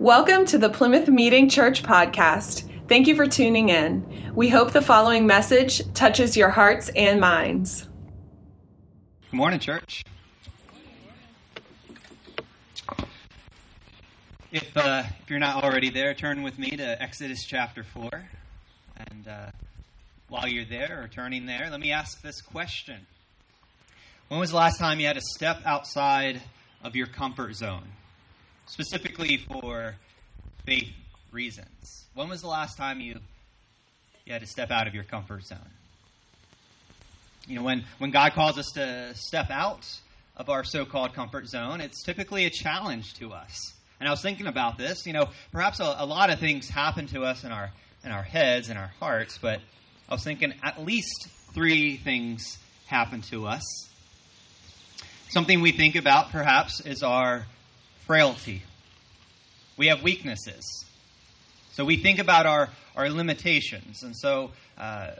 Welcome to the Plymouth Meeting Church podcast. Thank you for tuning in. We hope the following message touches your hearts and minds. Good morning, church. If, uh, if you're not already there, turn with me to Exodus chapter 4. And uh, while you're there or turning there, let me ask this question When was the last time you had to step outside of your comfort zone? Specifically for faith reasons. When was the last time you, you had to step out of your comfort zone? You know, when, when God calls us to step out of our so called comfort zone, it's typically a challenge to us. And I was thinking about this. You know, perhaps a, a lot of things happen to us in our, in our heads and our hearts, but I was thinking at least three things happen to us. Something we think about, perhaps, is our frailty. We have weaknesses. So we think about our, our limitations. And so, uh,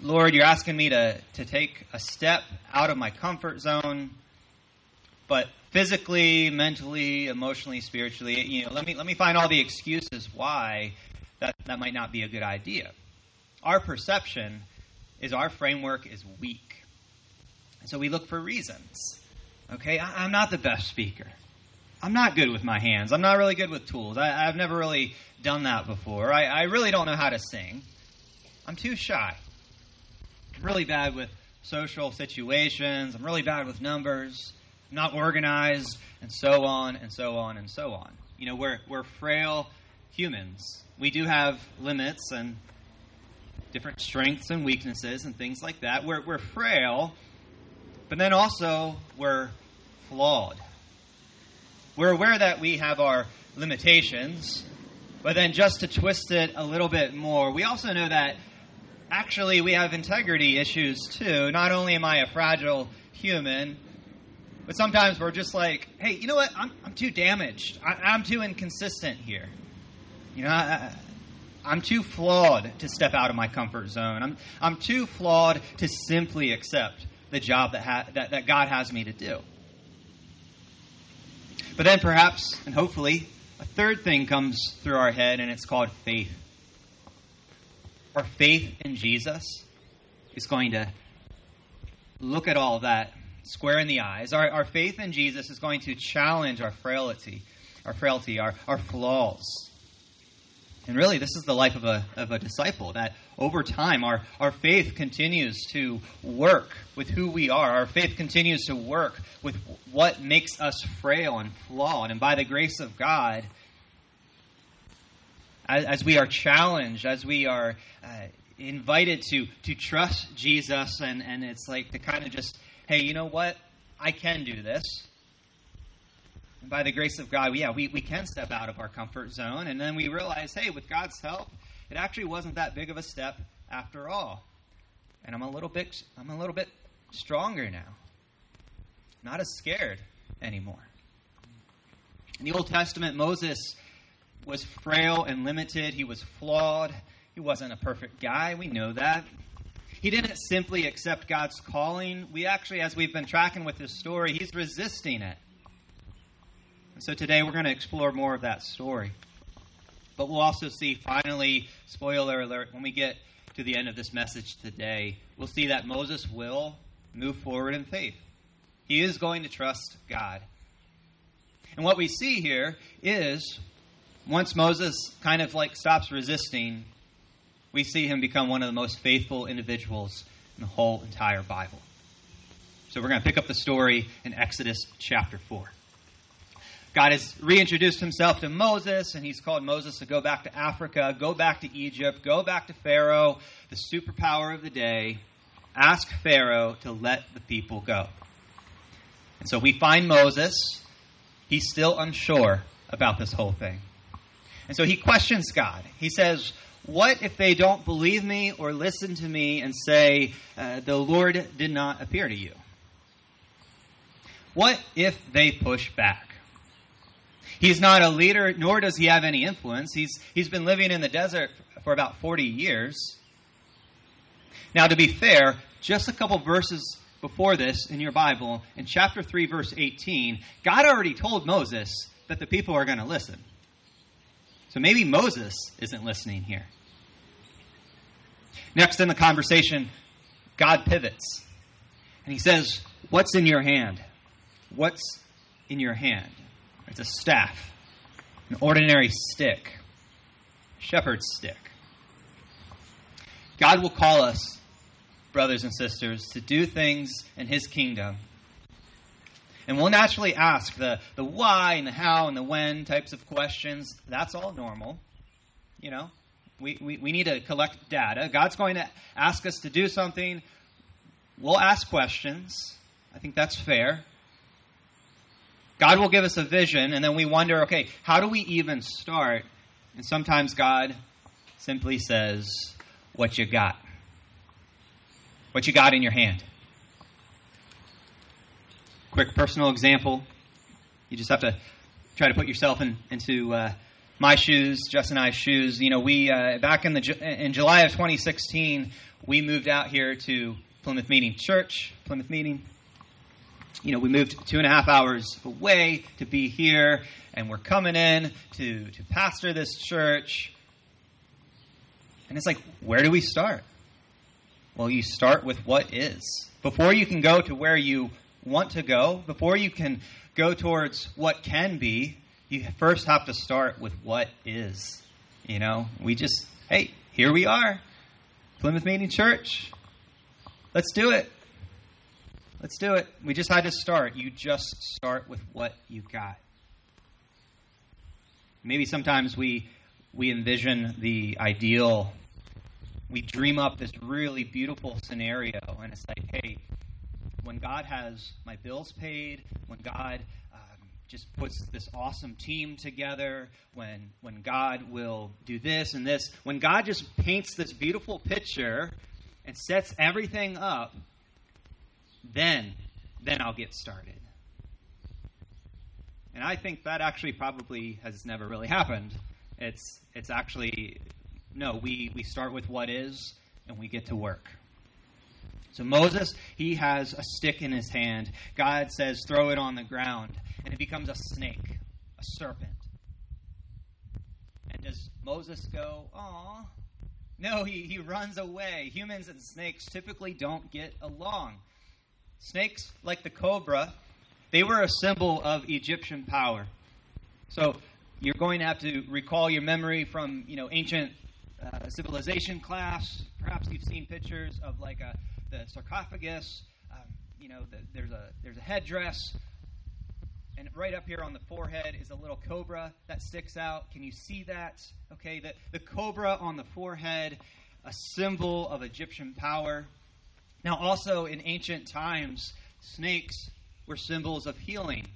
Lord, you're asking me to, to take a step out of my comfort zone, but physically, mentally, emotionally, spiritually, you know, let me, let me find all the excuses why that, that might not be a good idea. Our perception is our framework is weak. So we look for reasons. Okay, I'm not the best speaker. I'm not good with my hands. I'm not really good with tools. I, have never really done that before. I, I really don't know how to sing. I'm too shy. I'm really bad with social situations. I'm really bad with numbers. I'm not organized, and so on and so on and so on. You know, we're, we're frail humans. We do have limits and different strengths and weaknesses and things like that. We're, we're frail, but then also we're flawed. We're aware that we have our limitations, but then just to twist it a little bit more, we also know that actually we have integrity issues too. Not only am I a fragile human, but sometimes we're just like, hey, you know what? I'm, I'm too damaged. I, am too inconsistent here. You know, I, I'm too flawed to step out of my comfort zone. I'm, I'm too flawed to simply accept the job that, ha- that, that God has me to do. But then perhaps, and hopefully, a third thing comes through our head, and it's called faith. Our faith in Jesus is going to look at all that square in the eyes. Our, our faith in Jesus is going to challenge our frailty, our frailty, our, our flaws. And really, this is the life of a, of a disciple that over time, our, our faith continues to work with who we are. Our faith continues to work with what makes us frail and flawed. And by the grace of God, as, as we are challenged, as we are uh, invited to, to trust Jesus, and, and it's like to kind of just, hey, you know what? I can do this. By the grace of God, yeah, we, we can step out of our comfort zone. And then we realize, hey, with God's help, it actually wasn't that big of a step after all. And I'm a little bit I'm a little bit stronger now. Not as scared anymore. In the Old Testament, Moses was frail and limited. He was flawed. He wasn't a perfect guy. We know that. He didn't simply accept God's calling. We actually, as we've been tracking with his story, he's resisting it. So today we're going to explore more of that story. But we'll also see, finally, spoiler alert, when we get to the end of this message today, we'll see that Moses will move forward in faith. He is going to trust God. And what we see here is once Moses kind of like stops resisting, we see him become one of the most faithful individuals in the whole entire Bible. So we're going to pick up the story in Exodus chapter 4. God has reintroduced himself to Moses, and he's called Moses to go back to Africa, go back to Egypt, go back to Pharaoh, the superpower of the day, ask Pharaoh to let the people go. And so we find Moses. He's still unsure about this whole thing. And so he questions God. He says, What if they don't believe me or listen to me and say, uh, The Lord did not appear to you? What if they push back? He's not a leader, nor does he have any influence. He's, he's been living in the desert for about 40 years. Now, to be fair, just a couple verses before this in your Bible, in chapter 3, verse 18, God already told Moses that the people are going to listen. So maybe Moses isn't listening here. Next in the conversation, God pivots. And he says, What's in your hand? What's in your hand? It's a staff, an ordinary stick, shepherd's stick. God will call us, brothers and sisters, to do things in his kingdom. And we'll naturally ask the, the why and the how and the when types of questions. That's all normal. You know, we, we, we need to collect data. God's going to ask us to do something. We'll ask questions. I think that's fair. God will give us a vision, and then we wonder, okay, how do we even start? And sometimes God simply says, What you got? What you got in your hand? Quick personal example. You just have to try to put yourself in, into uh, my shoes, Jess and I's shoes. You know, we, uh, back in, the, in July of 2016, we moved out here to Plymouth Meeting Church, Plymouth Meeting you know, we moved two and a half hours away to be here, and we're coming in to, to pastor this church. And it's like, where do we start? Well, you start with what is. Before you can go to where you want to go, before you can go towards what can be, you first have to start with what is. You know, we just, hey, here we are, Plymouth Meeting Church. Let's do it. Let's do it. We just had to start. You just start with what you've got. Maybe sometimes we we envision the ideal. We dream up this really beautiful scenario, and it's like, hey, when God has my bills paid, when God um, just puts this awesome team together, when when God will do this and this, when God just paints this beautiful picture and sets everything up, then then I'll get started. And I think that actually probably has never really happened. It's it's actually no, we, we start with what is and we get to work. So Moses, he has a stick in his hand. God says, throw it on the ground, and it becomes a snake, a serpent. And does Moses go, aw? No, he, he runs away. Humans and snakes typically don't get along. Snakes, like the cobra, they were a symbol of Egyptian power. So you're going to have to recall your memory from you know ancient uh, civilization class. Perhaps you've seen pictures of like a the sarcophagus. Um, you know, the, there's a there's a headdress, and right up here on the forehead is a little cobra that sticks out. Can you see that? Okay, the the cobra on the forehead, a symbol of Egyptian power. Now, also in ancient times, snakes were symbols of healing.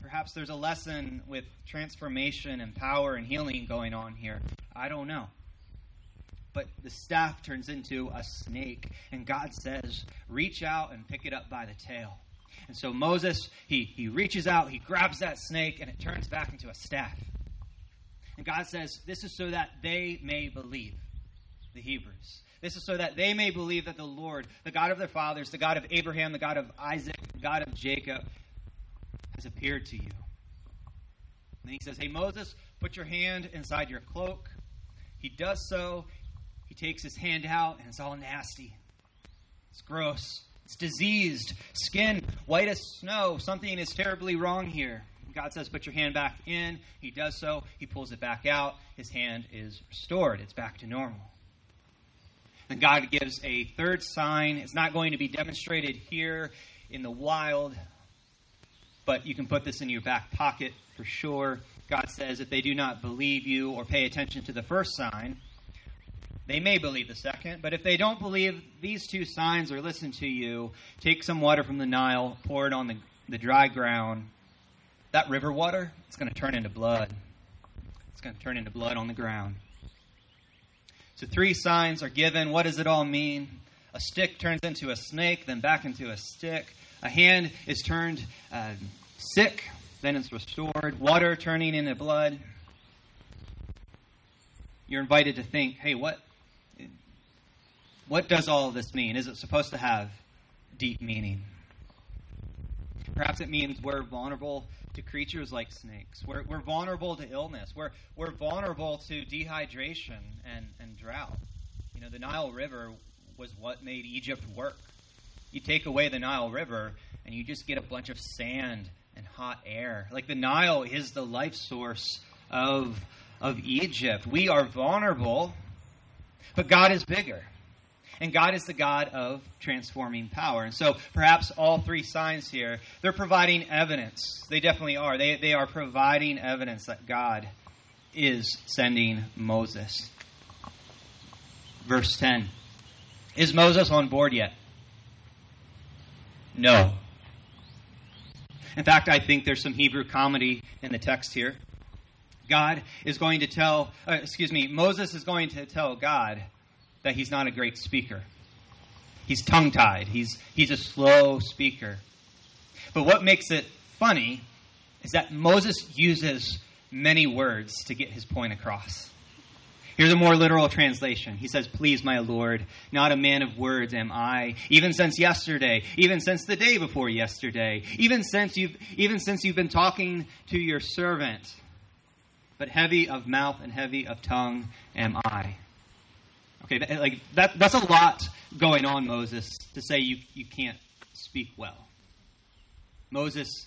Perhaps there's a lesson with transformation and power and healing going on here. I don't know. But the staff turns into a snake, and God says, Reach out and pick it up by the tail. And so Moses, he, he reaches out, he grabs that snake, and it turns back into a staff. And God says, This is so that they may believe, the Hebrews. This is so that they may believe that the Lord, the God of their fathers, the God of Abraham, the God of Isaac, the God of Jacob, has appeared to you. And then he says, Hey, Moses, put your hand inside your cloak. He does so. He takes his hand out, and it's all nasty. It's gross. It's diseased. Skin white as snow. Something is terribly wrong here. God says, Put your hand back in. He does so. He pulls it back out. His hand is restored. It's back to normal. And God gives a third sign. It's not going to be demonstrated here in the wild, but you can put this in your back pocket for sure. God says if they do not believe you or pay attention to the first sign, they may believe the second, but if they don't believe these two signs or listen to you, take some water from the Nile, pour it on the, the dry ground. That river water, it's going to turn into blood. It's going to turn into blood on the ground. So three signs are given. What does it all mean? A stick turns into a snake, then back into a stick. A hand is turned uh, sick, then it's restored. Water turning into blood. You're invited to think, hey, what, what does all this mean? Is it supposed to have deep meaning? Perhaps it means we're vulnerable to creatures like snakes. We're, we're vulnerable to illness. We're, we're vulnerable to dehydration and, and drought. You know, the Nile River was what made Egypt work. You take away the Nile River, and you just get a bunch of sand and hot air. Like the Nile is the life source of, of Egypt. We are vulnerable, but God is bigger. And God is the God of transforming power. And so perhaps all three signs here, they're providing evidence. They definitely are. They, they are providing evidence that God is sending Moses. Verse 10 Is Moses on board yet? No. In fact, I think there's some Hebrew comedy in the text here. God is going to tell, uh, excuse me, Moses is going to tell God that he's not a great speaker. He's tongue tied, he's, he's a slow speaker. But what makes it funny is that Moses uses many words to get his point across. Here's a more literal translation. He says, Please, my Lord, not a man of words am I, even since yesterday, even since the day before yesterday, even since you've, even since you've been talking to your servant. But heavy of mouth and heavy of tongue am I. Okay, like that, that's a lot going on, Moses, to say you, you can't speak well. Moses,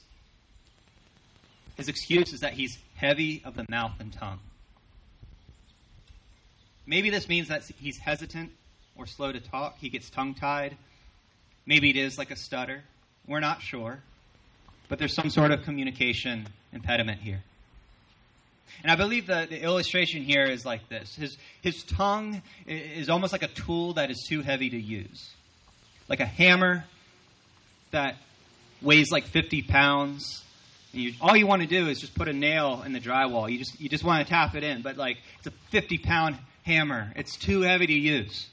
his excuse is that he's heavy of the mouth and tongue. Maybe this means that he's hesitant or slow to talk. He gets tongue tied. Maybe it is like a stutter. We're not sure. But there's some sort of communication impediment here. And I believe the, the illustration here is like this his, his tongue is almost like a tool that is too heavy to use, like a hammer that weighs like 50 pounds. And you, all you want to do is just put a nail in the drywall. You just, you just want to tap it in. But like it's a 50 pound hammer, it's too heavy to use.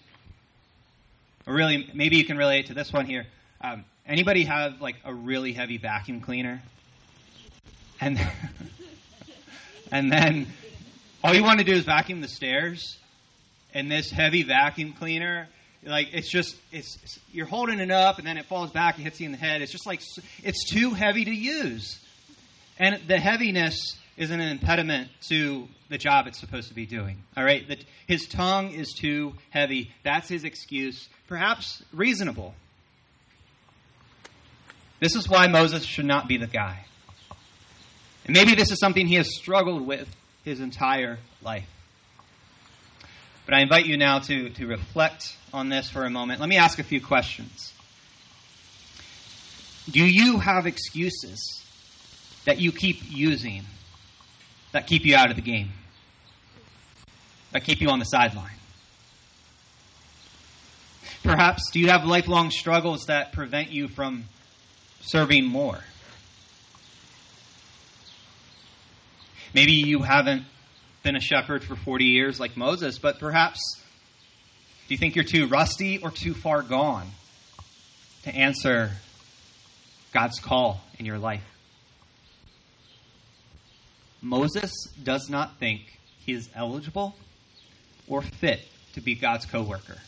Or really, maybe you can relate to this one here. Um, anybody have like a really heavy vacuum cleaner? And and then all you want to do is vacuum the stairs, and this heavy vacuum cleaner, like it's just it's, you're holding it up, and then it falls back and hits you in the head. It's just like it's too heavy to use, and the heaviness is an impediment to the job it's supposed to be doing. All right, his tongue is too heavy. That's his excuse, perhaps reasonable. This is why Moses should not be the guy. And maybe this is something he has struggled with his entire life. But I invite you now to, to reflect on this for a moment. Let me ask a few questions. Do you have excuses that you keep using that keep you out of the game? That keep you on the sideline? Perhaps do you have lifelong struggles that prevent you from serving more? Maybe you haven't been a shepherd for 40 years like Moses, but perhaps do you think you're too rusty or too far gone to answer God's call in your life? Moses does not think he is eligible or fit to be God's co worker.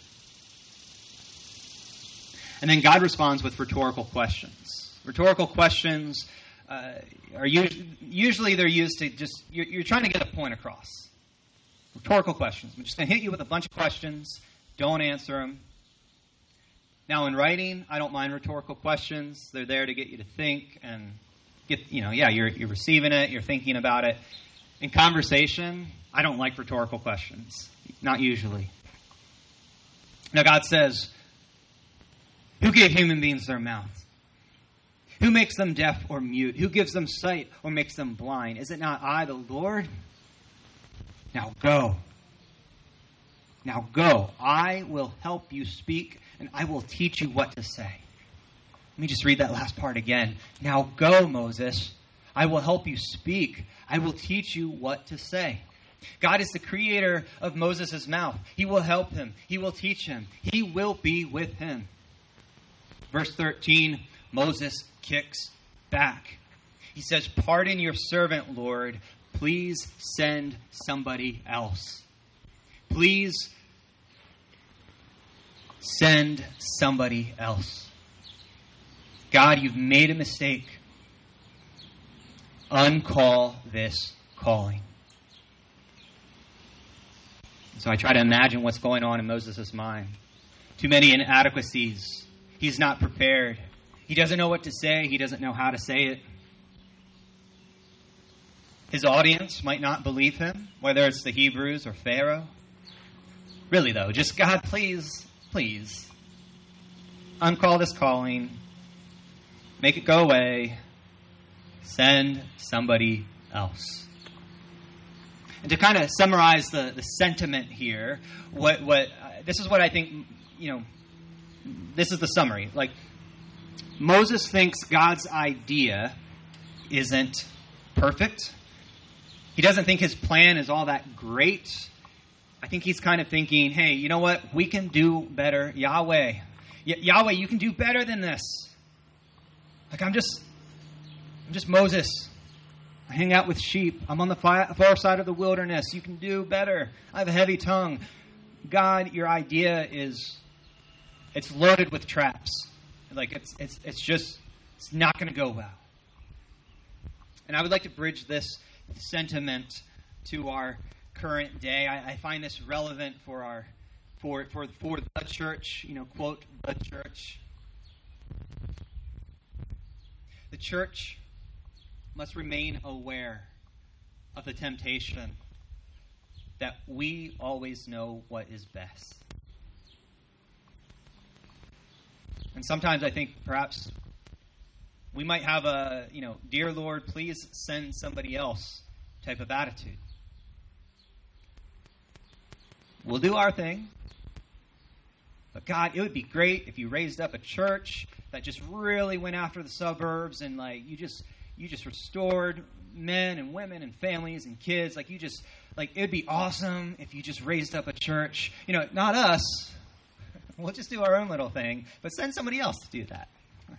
And then God responds with rhetorical questions. Rhetorical questions uh, are usually they're used to just you're, you're, trying to get a point across. Rhetorical questions. I'm just going to hit you with a bunch of questions. Don't answer them. Now, in writing, I don't mind rhetorical questions. They're there to get you to think and get you know yeah you're you're receiving it, you're thinking about it. In conversation, I don't like rhetorical questions. Not usually. Now, God says, "Who gave human beings their mouths?" Who makes them deaf or mute? Who gives them sight or makes them blind? Is it not I, the Lord? Now go. Now go. I will help you speak, and I will teach you what to say. Let me just read that last part again. Now go, Moses. I will help you speak. I will teach you what to say. God is the creator of Moses' mouth. He will help him. He will teach him. He will be with him. Verse 13 Moses kicks back. He says, Pardon your servant, Lord. Please send somebody else. Please send somebody else. God, you've made a mistake. Uncall this calling. So I try to imagine what's going on in Moses' mind. Too many inadequacies. He's not prepared. He doesn't know what to say. He doesn't know how to say it. His audience might not believe him, whether it's the Hebrews or Pharaoh. Really, though, just God, please, please, uncall this calling, make it go away, send somebody else. And to kind of summarize the, the sentiment here, what, what uh, this is what I think, you know, this is the summary. Like, Moses thinks God's idea isn't perfect. He doesn't think his plan is all that great. I think he's kind of thinking, hey, you know what? We can do better. Yahweh. Y- Yahweh, you can do better than this. Like, I'm just, I'm just Moses. I hang out with sheep. I'm on the far side of the wilderness. You can do better. I have a heavy tongue. God, your idea is, it's loaded with traps. Like, it's, it's, it's just, it's not going to go well. And I would like to bridge this sentiment to our current day. I, I, find this relevant for our for for for the church. You know, quote the church. The church must remain aware of the temptation that we always know what is best. And sometimes I think perhaps we might have a, you know, dear Lord, please send somebody else type of attitude. We'll do our thing. But God, it would be great if you raised up a church that just really went after the suburbs and like you just you just restored men and women and families and kids. Like you just like it'd be awesome if you just raised up a church. You know, not us. We'll just do our own little thing, but send somebody else to do that.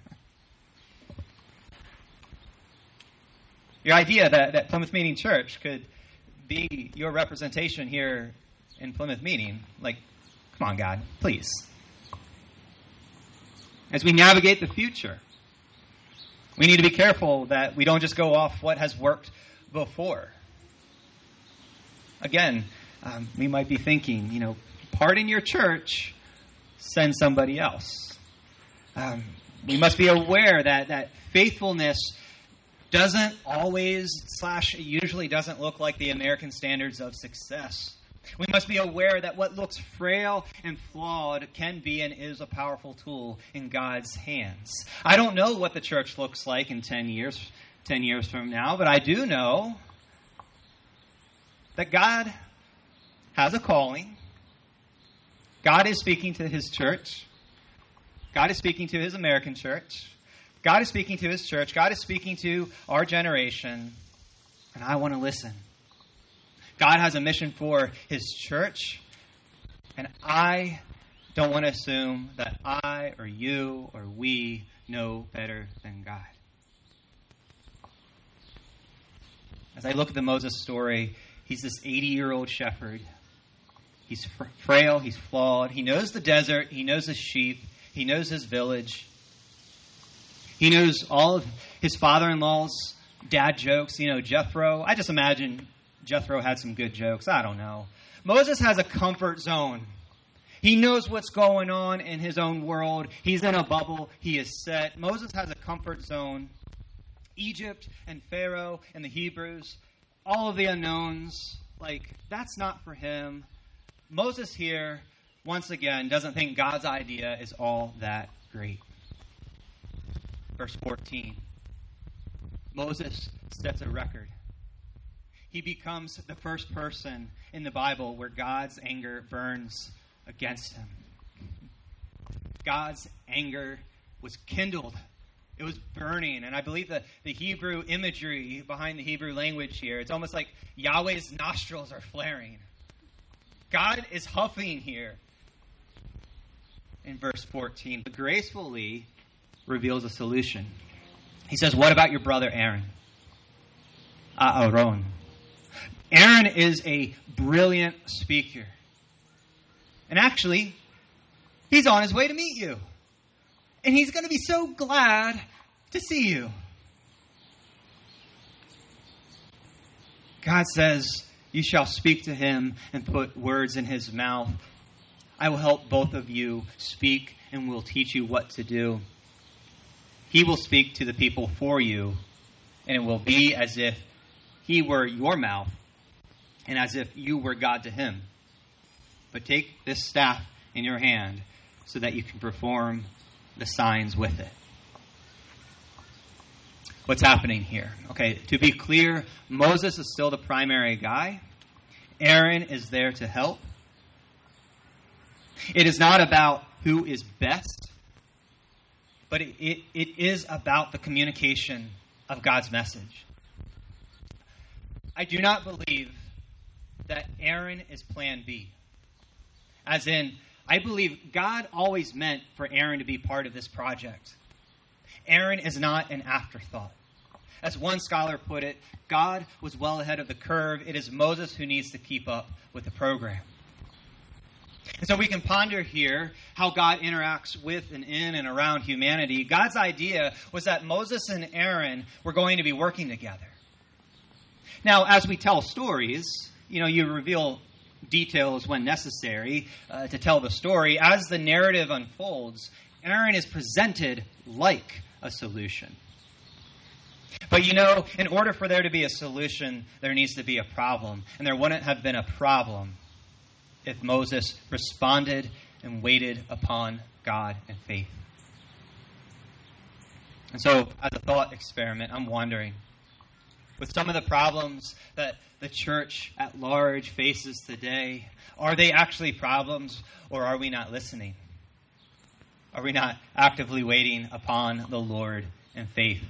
Your idea that, that Plymouth Meeting Church could be your representation here in Plymouth Meeting, like, come on, God, please. As we navigate the future, we need to be careful that we don't just go off what has worked before. Again, um, we might be thinking, you know, part in your church, send somebody else. Um, we must be aware that, that faithfulness doesn't always, slash, usually doesn't look like the American standards of success. We must be aware that what looks frail and flawed can be and is a powerful tool in God's hands. I don't know what the church looks like in 10 years, 10 years from now, but I do know that God has a calling. God is speaking to his church. God is speaking to his American church. God is speaking to his church. God is speaking to our generation. And I want to listen. God has a mission for his church. And I don't want to assume that I or you or we know better than God. As I look at the Moses story, he's this 80 year old shepherd. He's frail, he's flawed. He knows the desert, he knows his sheep, he knows his village. He knows all of his father in law's dad jokes. You know, Jethro. I just imagine Jethro had some good jokes. I don't know. Moses has a comfort zone. He knows what's going on in his own world. He's in a bubble. He is set. Moses has a comfort zone. Egypt and Pharaoh and the Hebrews, all of the unknowns, like, that's not for him. Moses here, once again, doesn't think God's idea is all that great verse 14. Moses sets a record. He becomes the first person in the Bible where God's anger burns against him. God's anger was kindled. It was burning. And I believe the, the Hebrew imagery behind the Hebrew language here, it's almost like Yahweh's nostrils are flaring. God is huffing here in verse 14. But gracefully, reveals a solution. He says, What about your brother Aaron? Uh, Aaron. Aaron is a brilliant speaker. And actually, he's on his way to meet you. and he's going to be so glad to see you. God says, You shall speak to him and put words in his mouth. I will help both of you speak and will teach you what to do. He will speak to the people for you, and it will be as if he were your mouth and as if you were God to him. But take this staff in your hand so that you can perform the signs with it. What's happening here? Okay, to be clear, Moses is still the primary guy. Aaron is there to help. It is not about who is best, but it, it, it is about the communication of God's message. I do not believe that Aaron is plan B. As in, I believe God always meant for Aaron to be part of this project. Aaron is not an afterthought. As one scholar put it, God was well ahead of the curve. It is Moses who needs to keep up with the program. And so we can ponder here how God interacts with and in and around humanity. God's idea was that Moses and Aaron were going to be working together. Now, as we tell stories, you know, you reveal details when necessary uh, to tell the story. As the narrative unfolds, Aaron is presented like a solution. But you know, in order for there to be a solution, there needs to be a problem. And there wouldn't have been a problem if Moses responded and waited upon God in faith. And so, as a thought experiment, I'm wondering with some of the problems that the church at large faces today, are they actually problems or are we not listening? Are we not actively waiting upon the Lord in faith?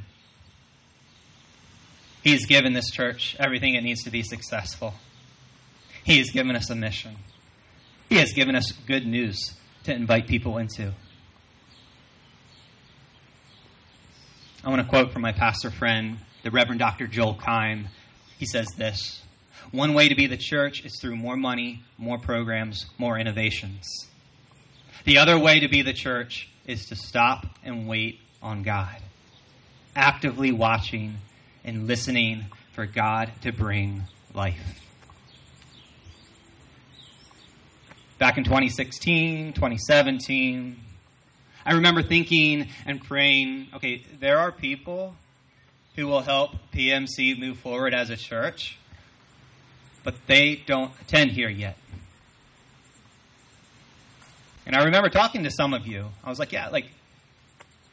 He's given this church everything it needs to be successful. He has given us a mission. He has given us good news to invite people into. I want to quote from my pastor friend, the Reverend Dr. Joel Keim. He says this One way to be the church is through more money, more programs, more innovations. The other way to be the church is to stop and wait on God, actively watching and listening for God to bring life. Back in 2016, 2017, I remember thinking and praying okay, there are people who will help PMC move forward as a church, but they don't attend here yet. And I remember talking to some of you. I was like, yeah, like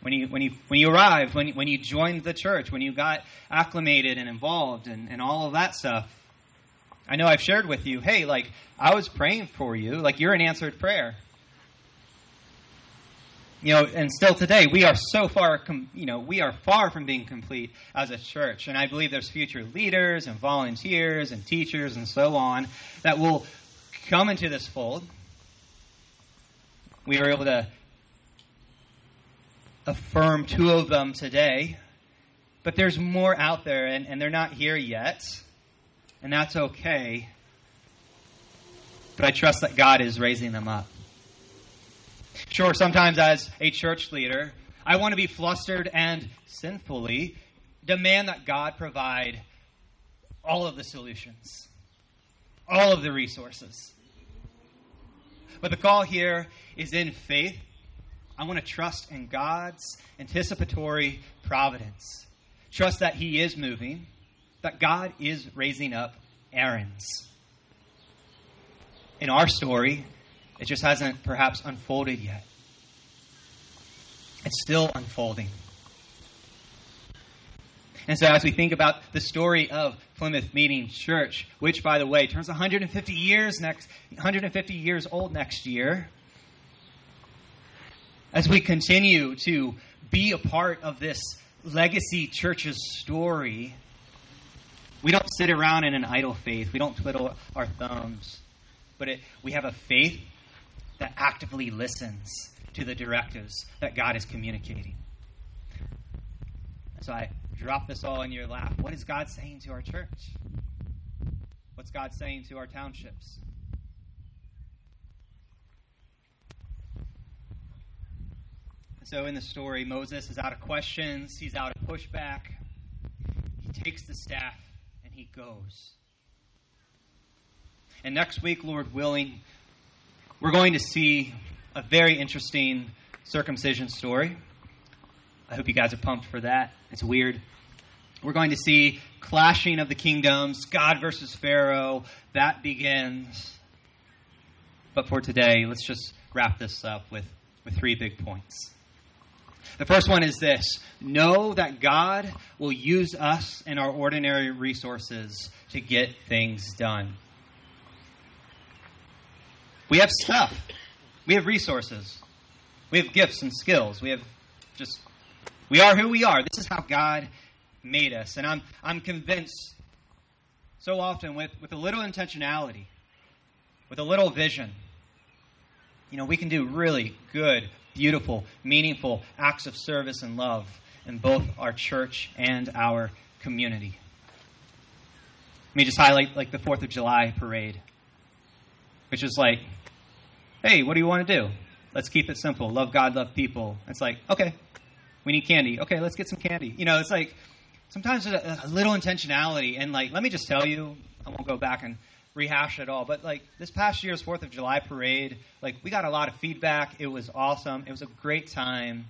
when you when you when you arrived, when when you joined the church, when you got acclimated and involved and, and all of that stuff. I know I've shared with you, hey, like I was praying for you, like you're an answered prayer you know, and still today, we are so far, com- you know, we are far from being complete as a church. And I believe there's future leaders and volunteers and teachers and so on that will come into this fold. We were able to affirm two of them today, but there's more out there, and, and they're not here yet, and that's okay. But I trust that God is raising them up. Sure, sometimes as a church leader, I want to be flustered and sinfully demand that God provide all of the solutions, all of the resources. But the call here is in faith. I want to trust in God's anticipatory providence. Trust that He is moving, that God is raising up Aaron's. In our story, it just hasn't perhaps unfolded yet. It's still unfolding. And so, as we think about the story of Plymouth Meeting Church, which, by the way, turns 150 years next, 150 years old next year, as we continue to be a part of this legacy church's story, we don't sit around in an idle faith. We don't twiddle our thumbs, but it, we have a faith that actively listens to the directives that God is communicating. So I drop this all in your lap. What is God saying to our church? What's God saying to our townships? So in the story, Moses is out of questions, he's out of pushback. He takes the staff and he goes. And next week, Lord willing, we're going to see a very interesting circumcision story. I hope you guys are pumped for that. It's weird. We're going to see clashing of the kingdoms, God versus Pharaoh. That begins. But for today, let's just wrap this up with, with three big points. The first one is this know that God will use us and our ordinary resources to get things done. We have stuff, we have resources, we have gifts and skills, we have just, we are who we are. This is how God made us. And I'm, I'm convinced so often with, with a little intentionality, with a little vision, you know, we can do really good, beautiful, meaningful acts of service and love in both our church and our community. Let me just highlight like the 4th of July parade, which is like, hey, what do you want to do? Let's keep it simple. Love God, love people. It's like, okay, we need candy. Okay, let's get some candy. You know, it's like sometimes a, a little intentionality. And like, let me just tell you, I won't go back and rehash it all, but like this past year's Fourth of July parade, like we got a lot of feedback. It was awesome. It was a great time,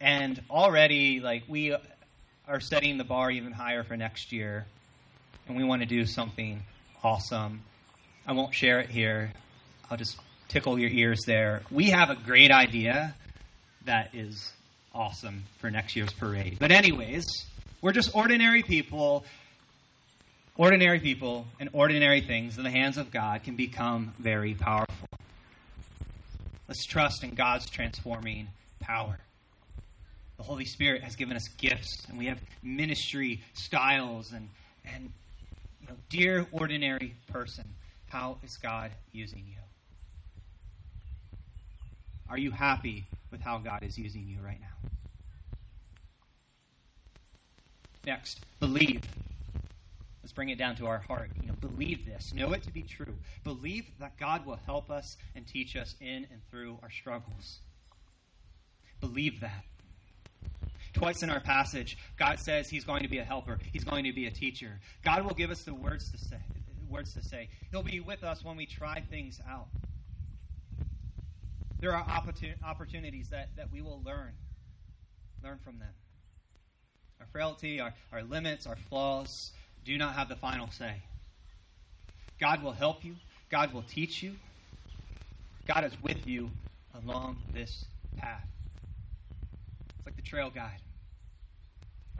and already like we are setting the bar even higher for next year, and we want to do something awesome. I won't share it here. I'll just tickle your ears there. We have a great idea that is awesome for next year's parade. But anyways, we're just ordinary people Ordinary people and ordinary things in the hands of God can become very powerful. Let's trust in God's transforming power. The Holy Spirit has given us gifts, and we have ministry styles. And, and you know, dear ordinary person, how is God using you? Are you happy with how God is using you right now? Next, believe. Let's bring it down to our heart. You know, believe this. Know it to be true. Believe that God will help us and teach us in and through our struggles. Believe that. Twice in our passage, God says He's going to be a helper. He's going to be a teacher. God will give us the words to say. Words to say. He'll be with us when we try things out. There are opportunities that, that we will learn. Learn from them. Our frailty, our, our limits, our flaws, do not have the final say. God will help you, God will teach you. God is with you along this path. It's like the trail guide.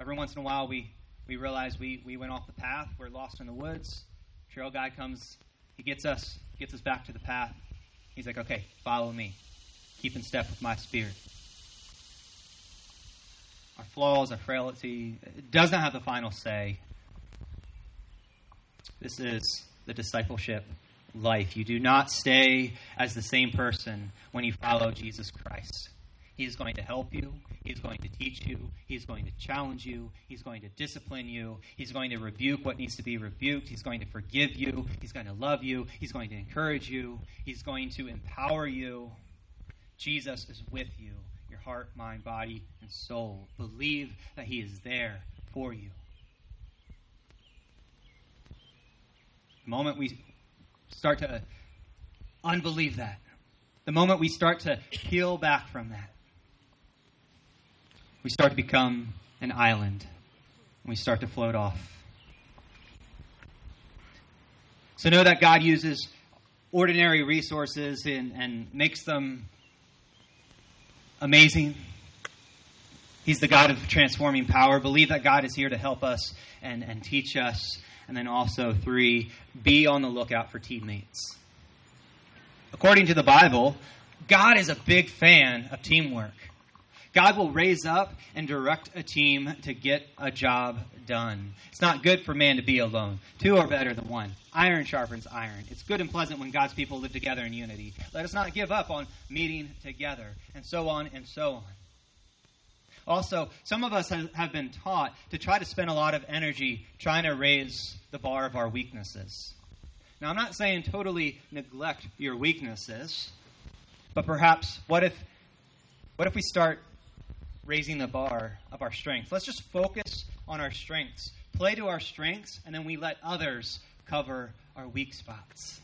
Every once in a while, we, we realize we, we went off the path, we're lost in the woods. Trail guide comes, he gets us, gets us back to the path. He's like, okay, follow me. Keep in step with my spirit. Our flaws, our frailty, does not have the final say. This is the discipleship life. You do not stay as the same person when you follow Jesus Christ. He's going to help you. He's going to teach you. He's going to challenge you. He's going to discipline you. He's going to rebuke what needs to be rebuked. He's going to forgive you. He's going to love you. He's going to encourage you. He's going to empower you. Jesus is with you, your heart, mind, body, and soul. Believe that He is there for you. The moment we start to unbelieve that, the moment we start to peel back from that, we start to become an island. We start to float off. So know that God uses ordinary resources and, and makes them amazing. He's the God of transforming power. Believe that God is here to help us and, and teach us and then also, three, be on the lookout for teammates. According to the Bible, God is a big fan of teamwork. God will raise up and direct a team to get a job done. It's not good for man to be alone. Two are better than one. Iron sharpens iron. It's good and pleasant when God's people live together in unity. Let us not give up on meeting together, and so on and so on. Also, some of us have been taught to try to spend a lot of energy trying to raise the bar of our weaknesses. Now, I'm not saying totally neglect your weaknesses, but perhaps what if, what if we start raising the bar of our strengths. Let's just focus on our strengths, play to our strengths, and then we let others cover our weak spots.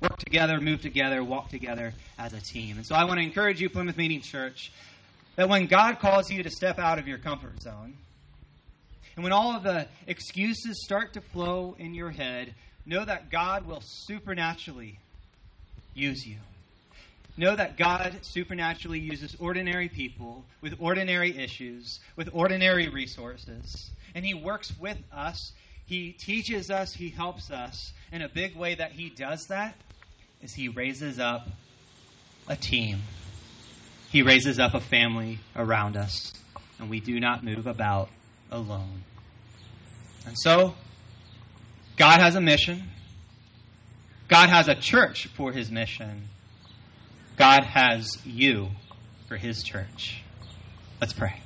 Work together, move together, walk together as a team. And so I want to encourage you, Plymouth Meeting Church, that when God calls you to step out of your comfort zone, and when all of the excuses start to flow in your head, know that God will supernaturally use you. Know that God supernaturally uses ordinary people with ordinary issues, with ordinary resources, and He works with us. He teaches us, He helps us. In a big way that He does that is He raises up a team, He raises up a family around us, and we do not move about alone. And so, God has a mission. God has a church for his mission. God has you for his church. Let's pray.